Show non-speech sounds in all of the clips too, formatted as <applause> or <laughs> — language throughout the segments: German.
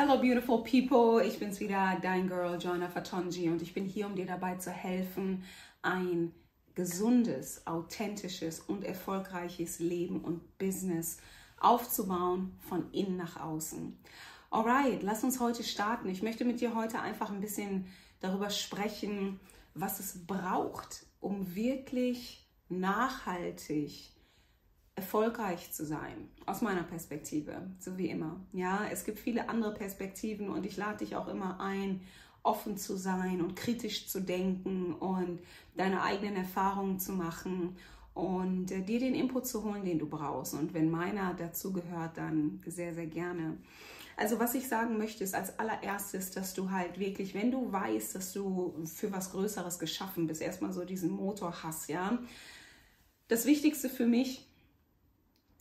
Hello beautiful people, ich bin's wieder, dein Girl Joanna Fatonji und ich bin hier, um dir dabei zu helfen, ein gesundes, authentisches und erfolgreiches Leben und Business aufzubauen von innen nach außen. Alright, lass uns heute starten. Ich möchte mit dir heute einfach ein bisschen darüber sprechen, was es braucht, um wirklich nachhaltig erfolgreich zu sein, aus meiner Perspektive, so wie immer. Ja, es gibt viele andere Perspektiven und ich lade dich auch immer ein, offen zu sein und kritisch zu denken und deine eigenen Erfahrungen zu machen und äh, dir den Input zu holen, den du brauchst. Und wenn meiner dazu gehört, dann sehr, sehr gerne. Also was ich sagen möchte, ist als allererstes, dass du halt wirklich, wenn du weißt, dass du für was Größeres geschaffen bist, erstmal so diesen Motor hast, ja. Das Wichtigste für mich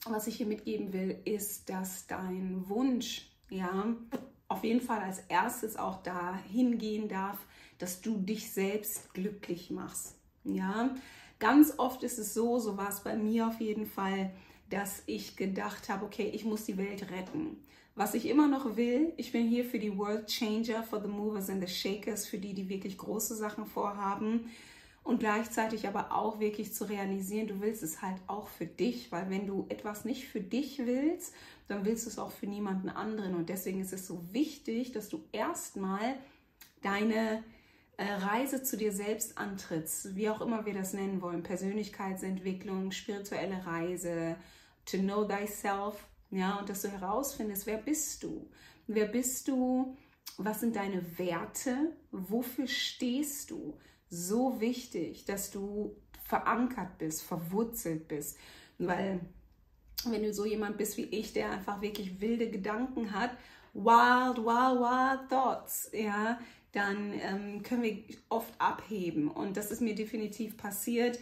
was ich hier mitgeben will, ist, dass dein Wunsch, ja, auf jeden Fall als erstes auch dahin gehen darf, dass du dich selbst glücklich machst. Ja, ganz oft ist es so, so war es bei mir auf jeden Fall, dass ich gedacht habe, okay, ich muss die Welt retten. Was ich immer noch will, ich bin hier für die World Changer, for the Movers and the Shakers, für die, die wirklich große Sachen vorhaben und gleichzeitig aber auch wirklich zu realisieren, du willst es halt auch für dich, weil wenn du etwas nicht für dich willst, dann willst du es auch für niemanden anderen und deswegen ist es so wichtig, dass du erstmal deine äh, Reise zu dir selbst antrittst, wie auch immer wir das nennen wollen, Persönlichkeitsentwicklung, spirituelle Reise, to know thyself, ja, und dass du herausfindest, wer bist du? Wer bist du? Was sind deine Werte? Wofür stehst du? So wichtig, dass du verankert bist, verwurzelt bist, weil wenn du so jemand bist wie ich, der einfach wirklich wilde Gedanken hat, wild, wild, wild thoughts, ja, dann ähm, können wir oft abheben. Und das ist mir definitiv passiert.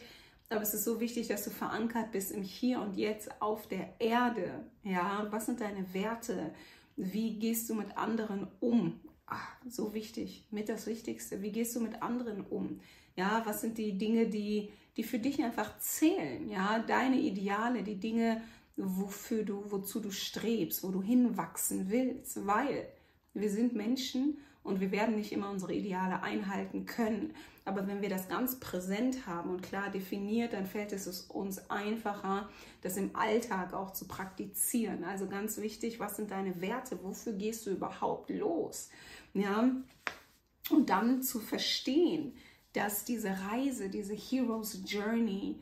Aber es ist so wichtig, dass du verankert bist im Hier und Jetzt auf der Erde. Ja, was sind deine Werte? Wie gehst du mit anderen um? Ach, so wichtig, mit das Wichtigste. Wie gehst du mit anderen um? Ja, was sind die Dinge, die, die für dich einfach zählen? Ja, deine Ideale, die Dinge, wofür du, wozu du strebst, wo du hinwachsen willst, weil wir sind Menschen und wir werden nicht immer unsere Ideale einhalten können. Aber wenn wir das ganz präsent haben und klar definiert, dann fällt es uns einfacher, das im Alltag auch zu praktizieren. Also ganz wichtig, was sind deine Werte? Wofür gehst du überhaupt los? Ja, und dann zu verstehen, dass diese Reise, diese Hero's Journey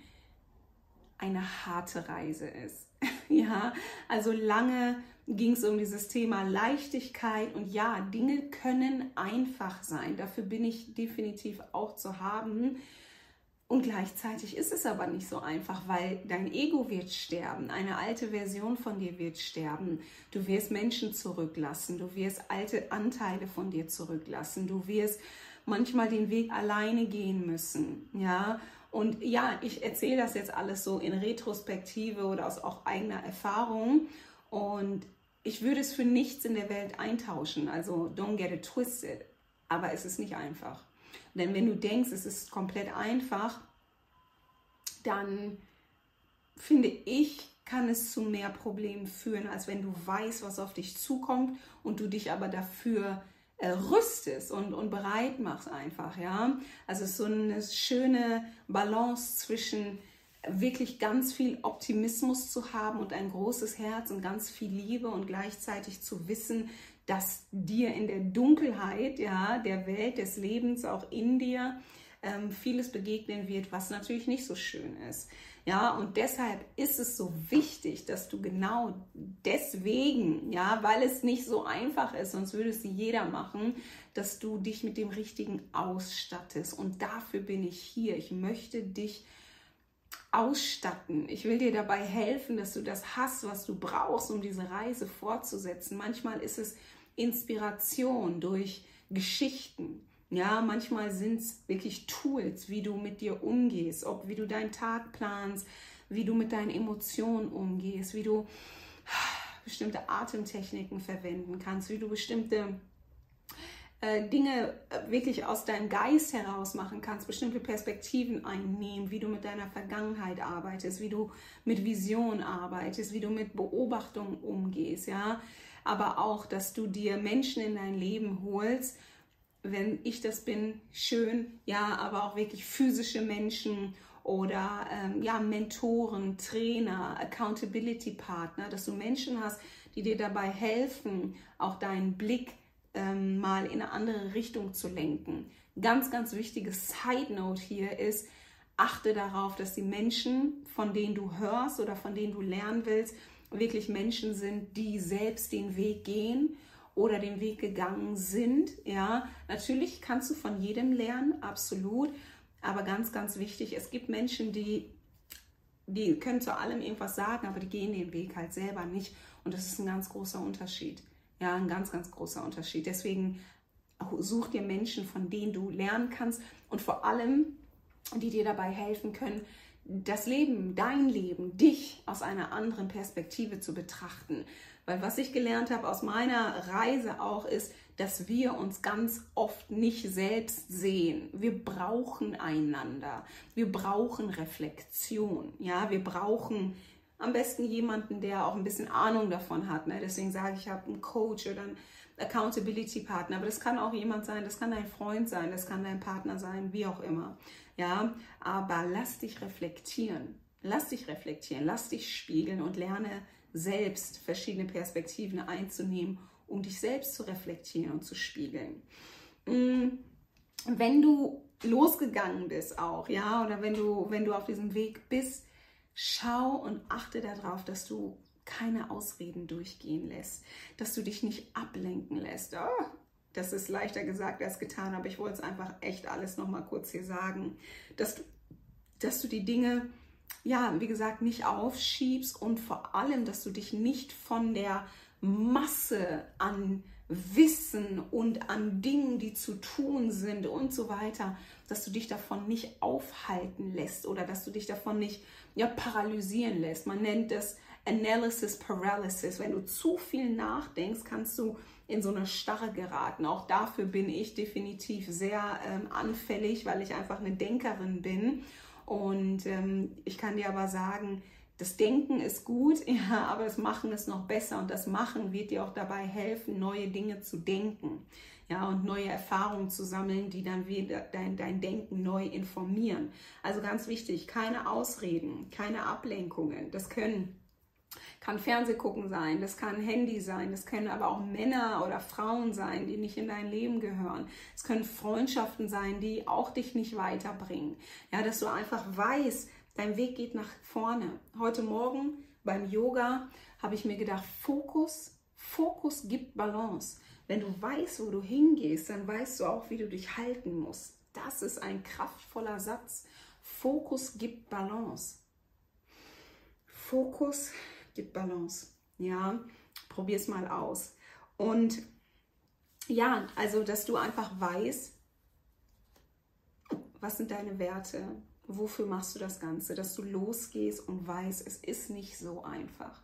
eine harte Reise ist. <laughs> ja, also lange ging es um dieses Thema Leichtigkeit und ja, Dinge können einfach sein. Dafür bin ich definitiv auch zu haben. Und gleichzeitig ist es aber nicht so einfach, weil dein Ego wird sterben, eine alte Version von dir wird sterben. Du wirst Menschen zurücklassen, du wirst alte Anteile von dir zurücklassen, du wirst manchmal den Weg alleine gehen müssen, ja. Und ja, ich erzähle das jetzt alles so in Retrospektive oder aus auch eigener Erfahrung. Und ich würde es für nichts in der Welt eintauschen. Also don't get it twisted. Aber es ist nicht einfach. Denn wenn du denkst, es ist komplett einfach, dann finde ich, kann es zu mehr Problemen führen, als wenn du weißt, was auf dich zukommt und du dich aber dafür äh, rüstest und, und bereit machst einfach, ja. Also so eine schöne Balance zwischen wirklich ganz viel Optimismus zu haben und ein großes Herz und ganz viel Liebe und gleichzeitig zu wissen, dass dir in der Dunkelheit ja, der Welt, des Lebens, auch in dir, ähm, vieles begegnen wird, was natürlich nicht so schön ist. Ja, und deshalb ist es so wichtig, dass du genau deswegen, ja, weil es nicht so einfach ist, sonst würde es jeder machen, dass du dich mit dem Richtigen ausstattest. Und dafür bin ich hier. Ich möchte dich ausstatten. Ich will dir dabei helfen, dass du das hast, was du brauchst, um diese Reise fortzusetzen. Manchmal ist es Inspiration durch Geschichten. Ja, manchmal sind es wirklich Tools, wie du mit dir umgehst, ob wie du deinen Tag planst, wie du mit deinen Emotionen umgehst, wie du <sighs> bestimmte Atemtechniken verwenden kannst, wie du bestimmte äh, Dinge äh, wirklich aus deinem Geist heraus machen kannst, bestimmte Perspektiven einnehmen, wie du mit deiner Vergangenheit arbeitest, wie du mit Vision arbeitest, wie du mit Beobachtung umgehst, ja. aber auch, dass du dir Menschen in dein Leben holst, wenn ich das bin, schön, ja, aber auch wirklich physische Menschen oder ähm, ja, Mentoren, Trainer, Accountability Partner, dass du Menschen hast, die dir dabei helfen, auch deinen Blick ähm, mal in eine andere Richtung zu lenken. Ganz, ganz wichtiges Side Note hier ist, achte darauf, dass die Menschen, von denen du hörst oder von denen du lernen willst, wirklich Menschen sind, die selbst den Weg gehen oder den Weg gegangen sind. Ja, natürlich kannst du von jedem lernen, absolut. Aber ganz, ganz wichtig, es gibt Menschen, die, die können zu allem irgendwas sagen, aber die gehen den Weg halt selber nicht. Und das ist ein ganz großer Unterschied. Ja, ein ganz, ganz großer Unterschied. Deswegen such dir Menschen, von denen du lernen kannst und vor allem, die dir dabei helfen können, das Leben, dein Leben, dich aus einer anderen Perspektive zu betrachten. Weil was ich gelernt habe aus meiner Reise auch ist, dass wir uns ganz oft nicht selbst sehen. Wir brauchen einander. Wir brauchen Reflexion. Ja, wir brauchen am besten jemanden, der auch ein bisschen Ahnung davon hat. Ne? Deswegen sage ich, ich habe einen Coach oder einen Accountability Partner. Aber das kann auch jemand sein, das kann dein Freund sein, das kann dein Partner sein, wie auch immer. Ja, aber lass dich reflektieren. Lass dich reflektieren, lass dich spiegeln und lerne selbst verschiedene Perspektiven einzunehmen um dich selbst zu reflektieren und zu spiegeln. Mm, wenn du losgegangen bist auch, ja, oder wenn du, wenn du auf diesem Weg bist, schau und achte darauf, dass du keine Ausreden durchgehen lässt, dass du dich nicht ablenken lässt. Oh, das ist leichter gesagt als getan, aber ich wollte es einfach echt alles nochmal kurz hier sagen, dass du, dass du die Dinge, ja, wie gesagt, nicht aufschiebst und vor allem, dass du dich nicht von der Masse an Wissen und an Dingen, die zu tun sind und so weiter, dass du dich davon nicht aufhalten lässt oder dass du dich davon nicht ja, paralysieren lässt. Man nennt das Analysis Paralysis. Wenn du zu viel nachdenkst, kannst du in so eine Starre geraten. Auch dafür bin ich definitiv sehr ähm, anfällig, weil ich einfach eine Denkerin bin. Und ähm, ich kann dir aber sagen, das Denken ist gut, <laughs> ja, aber das Machen ist noch besser und das Machen wird dir auch dabei helfen, neue Dinge zu denken. Ja, und neue Erfahrungen zu sammeln, die dann wieder dein, dein Denken neu informieren. Also ganz wichtig, keine Ausreden, keine Ablenkungen. Das können kann Fernsehgucken sein, das kann Handy sein, das können aber auch Männer oder Frauen sein, die nicht in dein Leben gehören. Es können Freundschaften sein, die auch dich nicht weiterbringen. Ja, dass du einfach weißt, Dein Weg geht nach vorne. Heute Morgen beim Yoga habe ich mir gedacht, Fokus, Fokus gibt Balance. Wenn du weißt, wo du hingehst, dann weißt du auch, wie du dich halten musst. Das ist ein kraftvoller Satz. Fokus gibt Balance. Fokus gibt Balance. Ja, probier es mal aus. Und ja, also, dass du einfach weißt, was sind deine Werte, wofür machst du das Ganze, dass du losgehst und weißt, es ist nicht so einfach.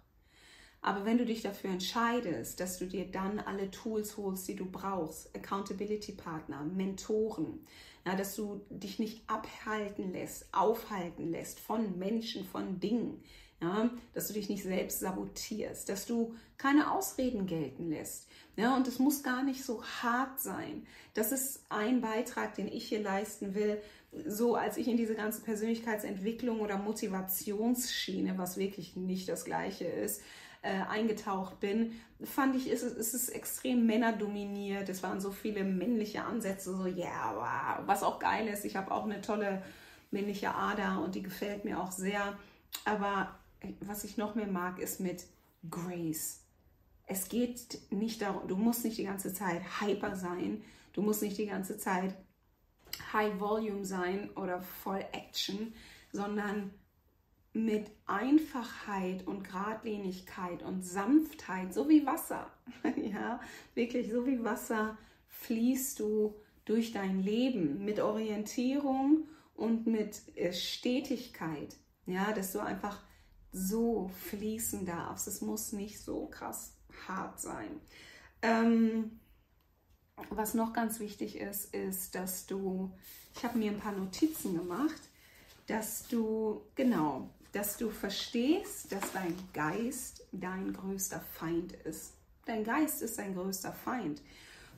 Aber wenn du dich dafür entscheidest, dass du dir dann alle Tools holst, die du brauchst, Accountability Partner, Mentoren, ja, dass du dich nicht abhalten lässt, aufhalten lässt von Menschen, von Dingen, ja, dass du dich nicht selbst sabotierst, dass du keine Ausreden gelten lässt. Ja, und es muss gar nicht so hart sein. Das ist ein Beitrag, den ich hier leisten will, so als ich in diese ganze Persönlichkeitsentwicklung oder Motivationsschiene, was wirklich nicht das gleiche ist, äh, eingetaucht bin, fand ich, ist, ist es extrem männerdominiert. Es waren so viele männliche Ansätze, so, ja, yeah, wow, was auch geil ist. Ich habe auch eine tolle männliche Ader und die gefällt mir auch sehr. Aber was ich noch mehr mag, ist mit Grace. Es geht nicht darum, du musst nicht die ganze Zeit hyper sein, du musst nicht die ganze Zeit High Volume sein oder voll Action, sondern mit Einfachheit und Gradlinigkeit und Sanftheit, so wie Wasser, <laughs> ja, wirklich so wie Wasser fließt du durch dein Leben mit Orientierung und mit äh, Stetigkeit, ja, dass du einfach so fließen darfst. Es muss nicht so krass hart sein. Ähm, was noch ganz wichtig ist, ist, dass du, ich habe mir ein paar Notizen gemacht, dass du, genau, dass du verstehst, dass dein Geist dein größter Feind ist. Dein Geist ist dein größter Feind.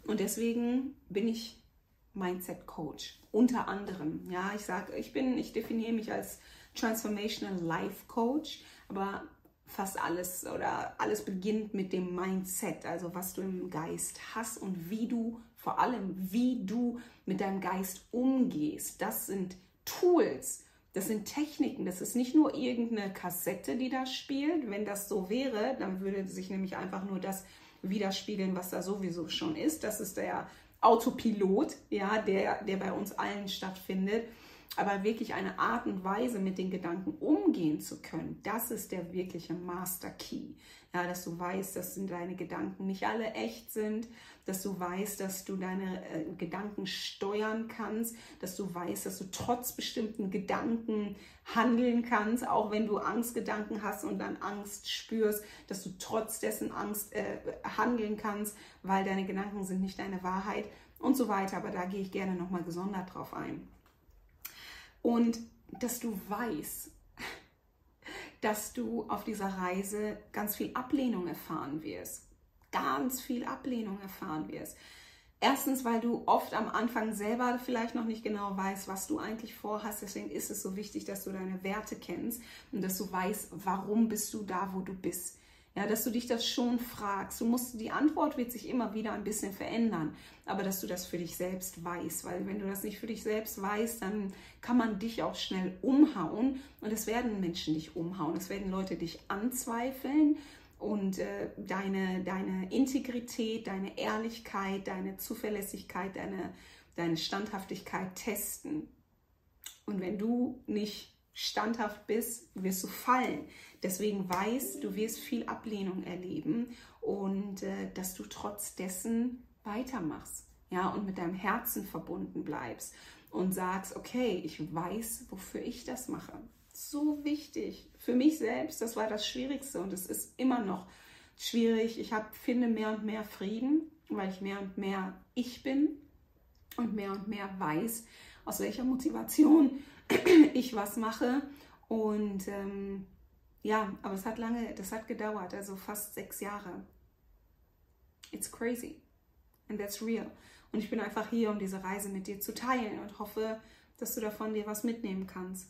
Und deswegen bin ich Mindset Coach. Unter anderem. Ja, ich sage, ich bin, ich definiere mich als Transformational Life Coach, aber fast alles oder alles beginnt mit dem Mindset, also was du im Geist hast und wie du, vor allem wie du mit deinem Geist umgehst. Das sind Tools, das sind Techniken, das ist nicht nur irgendeine Kassette, die da spielt. Wenn das so wäre, dann würde sich nämlich einfach nur das widerspiegeln, was da sowieso schon ist. Das ist der Autopilot, ja, der, der bei uns allen stattfindet. Aber wirklich eine Art und Weise, mit den Gedanken umgehen zu können, das ist der wirkliche Master Key. Ja, dass du weißt, dass deine Gedanken nicht alle echt sind, dass du weißt, dass du deine äh, Gedanken steuern kannst, dass du weißt, dass du trotz bestimmten Gedanken handeln kannst, auch wenn du Angstgedanken hast und dann Angst spürst, dass du trotz dessen Angst äh, handeln kannst, weil deine Gedanken sind nicht deine Wahrheit und so weiter. Aber da gehe ich gerne nochmal gesondert drauf ein. Und dass du weißt, dass du auf dieser Reise ganz viel Ablehnung erfahren wirst. Ganz viel Ablehnung erfahren wirst. Erstens, weil du oft am Anfang selber vielleicht noch nicht genau weißt, was du eigentlich vorhast. Deswegen ist es so wichtig, dass du deine Werte kennst und dass du weißt, warum bist du da, wo du bist. Ja, dass du dich das schon fragst. Du musst, die Antwort wird sich immer wieder ein bisschen verändern, aber dass du das für dich selbst weißt, weil wenn du das nicht für dich selbst weißt, dann kann man dich auch schnell umhauen und es werden Menschen dich umhauen, es werden Leute dich anzweifeln und äh, deine, deine Integrität, deine Ehrlichkeit, deine Zuverlässigkeit, deine, deine Standhaftigkeit testen. Und wenn du nicht standhaft bist, wirst du fallen. Deswegen weißt, du wirst viel Ablehnung erleben und äh, dass du trotz dessen weitermachst, ja, und mit deinem Herzen verbunden bleibst und sagst, okay, ich weiß, wofür ich das mache. So wichtig. Für mich selbst, das war das Schwierigste und es ist immer noch schwierig. Ich hab, finde mehr und mehr Frieden, weil ich mehr und mehr ich bin und mehr und mehr weiß, aus welcher Motivation <clears throat> ich was mache. Und ähm, ja, aber es hat lange, das hat gedauert, also fast sechs Jahre. It's crazy. And that's real. Und ich bin einfach hier, um diese Reise mit dir zu teilen und hoffe, dass du davon dir was mitnehmen kannst.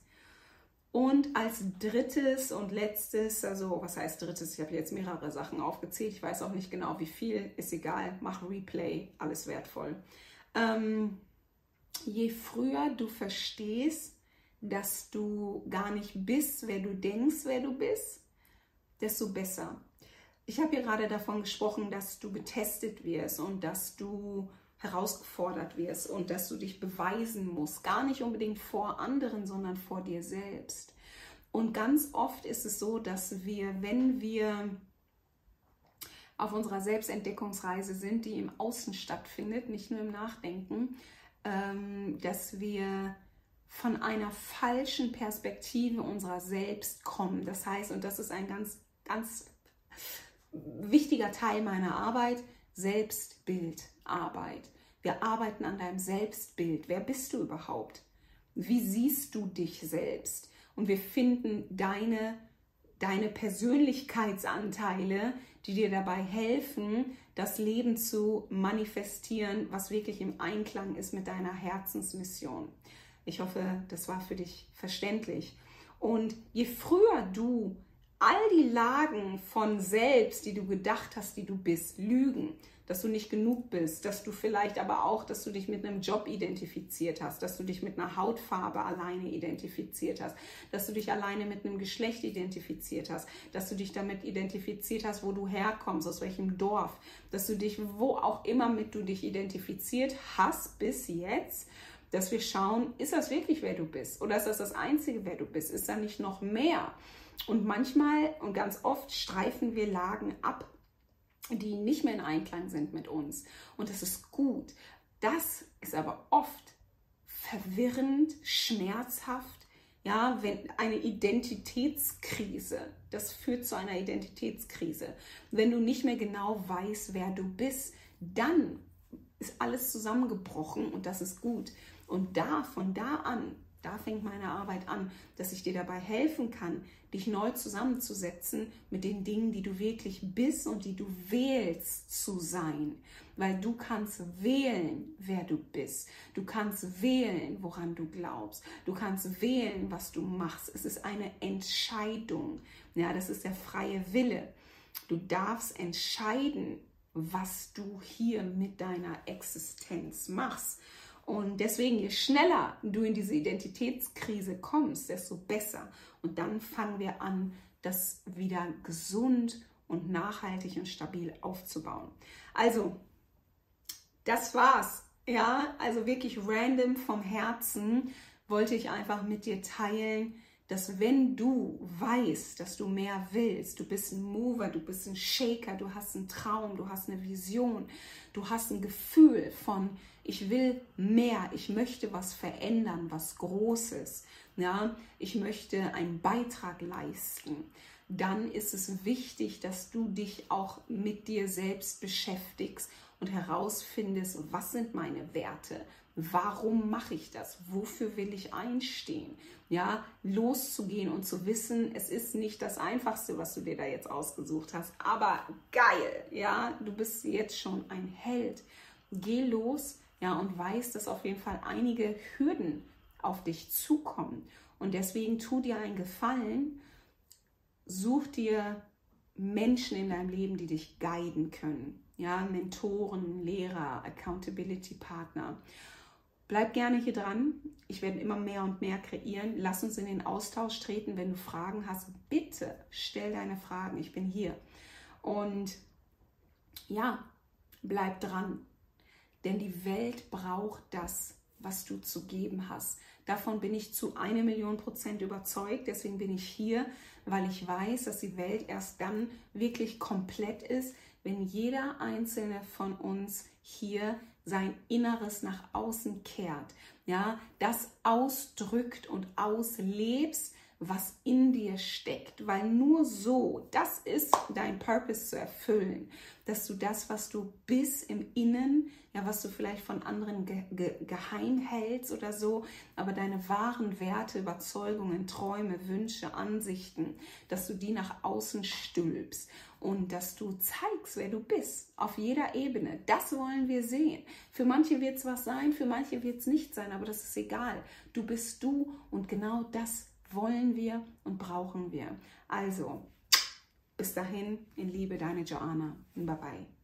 Und als drittes und letztes, also was heißt drittes? Ich habe jetzt mehrere Sachen aufgezählt. Ich weiß auch nicht genau, wie viel. Ist egal. Mach Replay. Alles wertvoll. Ähm, je früher du verstehst, dass du gar nicht bist, wer du denkst, wer du bist, desto besser. Ich habe hier gerade davon gesprochen, dass du getestet wirst und dass du herausgefordert wirst und dass du dich beweisen musst. Gar nicht unbedingt vor anderen, sondern vor dir selbst. Und ganz oft ist es so, dass wir, wenn wir auf unserer Selbstentdeckungsreise sind, die im Außen stattfindet, nicht nur im Nachdenken, ähm, dass wir von einer falschen Perspektive unserer selbst kommen. Das heißt, und das ist ein ganz, ganz wichtiger Teil meiner Arbeit, Selbstbildarbeit. Wir arbeiten an deinem Selbstbild. Wer bist du überhaupt? Wie siehst du dich selbst? Und wir finden deine, deine Persönlichkeitsanteile, die dir dabei helfen, das Leben zu manifestieren, was wirklich im Einklang ist mit deiner Herzensmission. Ich hoffe, das war für dich verständlich. Und je früher du all die Lagen von selbst, die du gedacht hast, die du bist, lügen, dass du nicht genug bist, dass du vielleicht aber auch, dass du dich mit einem Job identifiziert hast, dass du dich mit einer Hautfarbe alleine identifiziert hast, dass du dich alleine mit einem Geschlecht identifiziert hast, dass du dich damit identifiziert hast, wo du herkommst, aus welchem Dorf, dass du dich wo auch immer mit du dich identifiziert hast bis jetzt dass wir schauen, ist das wirklich, wer du bist? Oder ist das das Einzige, wer du bist? Ist da nicht noch mehr? Und manchmal und ganz oft streifen wir Lagen ab, die nicht mehr in Einklang sind mit uns. Und das ist gut. Das ist aber oft verwirrend, schmerzhaft. Ja, wenn eine Identitätskrise, das führt zu einer Identitätskrise. Wenn du nicht mehr genau weißt, wer du bist, dann ist alles zusammengebrochen und das ist gut. Und da, von da an, Da fängt meine Arbeit an, dass ich dir dabei helfen kann, dich neu zusammenzusetzen mit den Dingen, die du wirklich bist und die du wählst zu sein. Weil du kannst wählen, wer du bist. Du kannst wählen, woran du glaubst. Du kannst wählen, was du machst. Es ist eine Entscheidung. Ja, das ist der freie Wille. Du darfst entscheiden, was du hier mit deiner Existenz machst. Und deswegen, je schneller du in diese Identitätskrise kommst, desto besser. Und dann fangen wir an, das wieder gesund und nachhaltig und stabil aufzubauen. Also, das war's. Ja, also wirklich random vom Herzen wollte ich einfach mit dir teilen, dass wenn du weißt, dass du mehr willst, du bist ein Mover, du bist ein Shaker, du hast einen Traum, du hast eine Vision, du hast ein Gefühl von, ich will mehr, ich möchte was verändern, was Großes, ja, ich möchte einen Beitrag leisten, dann ist es wichtig, dass du dich auch mit dir selbst beschäftigst und herausfindest, was sind meine Werte, Warum mache ich das? Wofür will ich einstehen? Ja, loszugehen und zu wissen, es ist nicht das Einfachste, was du dir da jetzt ausgesucht hast, aber geil, ja, du bist jetzt schon ein Held. Geh los, ja, und weißt, dass auf jeden Fall einige Hürden auf dich zukommen. Und deswegen tu dir einen Gefallen, such dir Menschen in deinem Leben, die dich guiden können. Ja, Mentoren, Lehrer, Accountability-Partner. Bleib gerne hier dran. Ich werde immer mehr und mehr kreieren. Lass uns in den Austausch treten. Wenn du Fragen hast, bitte stell deine Fragen. Ich bin hier. Und ja, bleib dran. Denn die Welt braucht das, was du zu geben hast. Davon bin ich zu eine Million Prozent überzeugt. Deswegen bin ich hier, weil ich weiß, dass die Welt erst dann wirklich komplett ist, wenn jeder einzelne von uns hier sein Inneres nach außen kehrt, ja, das ausdrückt und auslebst, was in dir steckt, weil nur so, das ist dein Purpose zu erfüllen, dass du das, was du bist im Innen, ja, was du vielleicht von anderen ge ge geheim hältst oder so, aber deine wahren Werte, Überzeugungen, Träume, Wünsche, Ansichten, dass du die nach außen stülpst und dass du zeigst, wer du bist, auf jeder Ebene. Das wollen wir sehen. Für manche wird es was sein, für manche wird es nicht sein, aber das ist egal. Du bist du und genau das wollen wir und brauchen wir. Also, bis dahin, in Liebe, deine Joanna. Bye bye.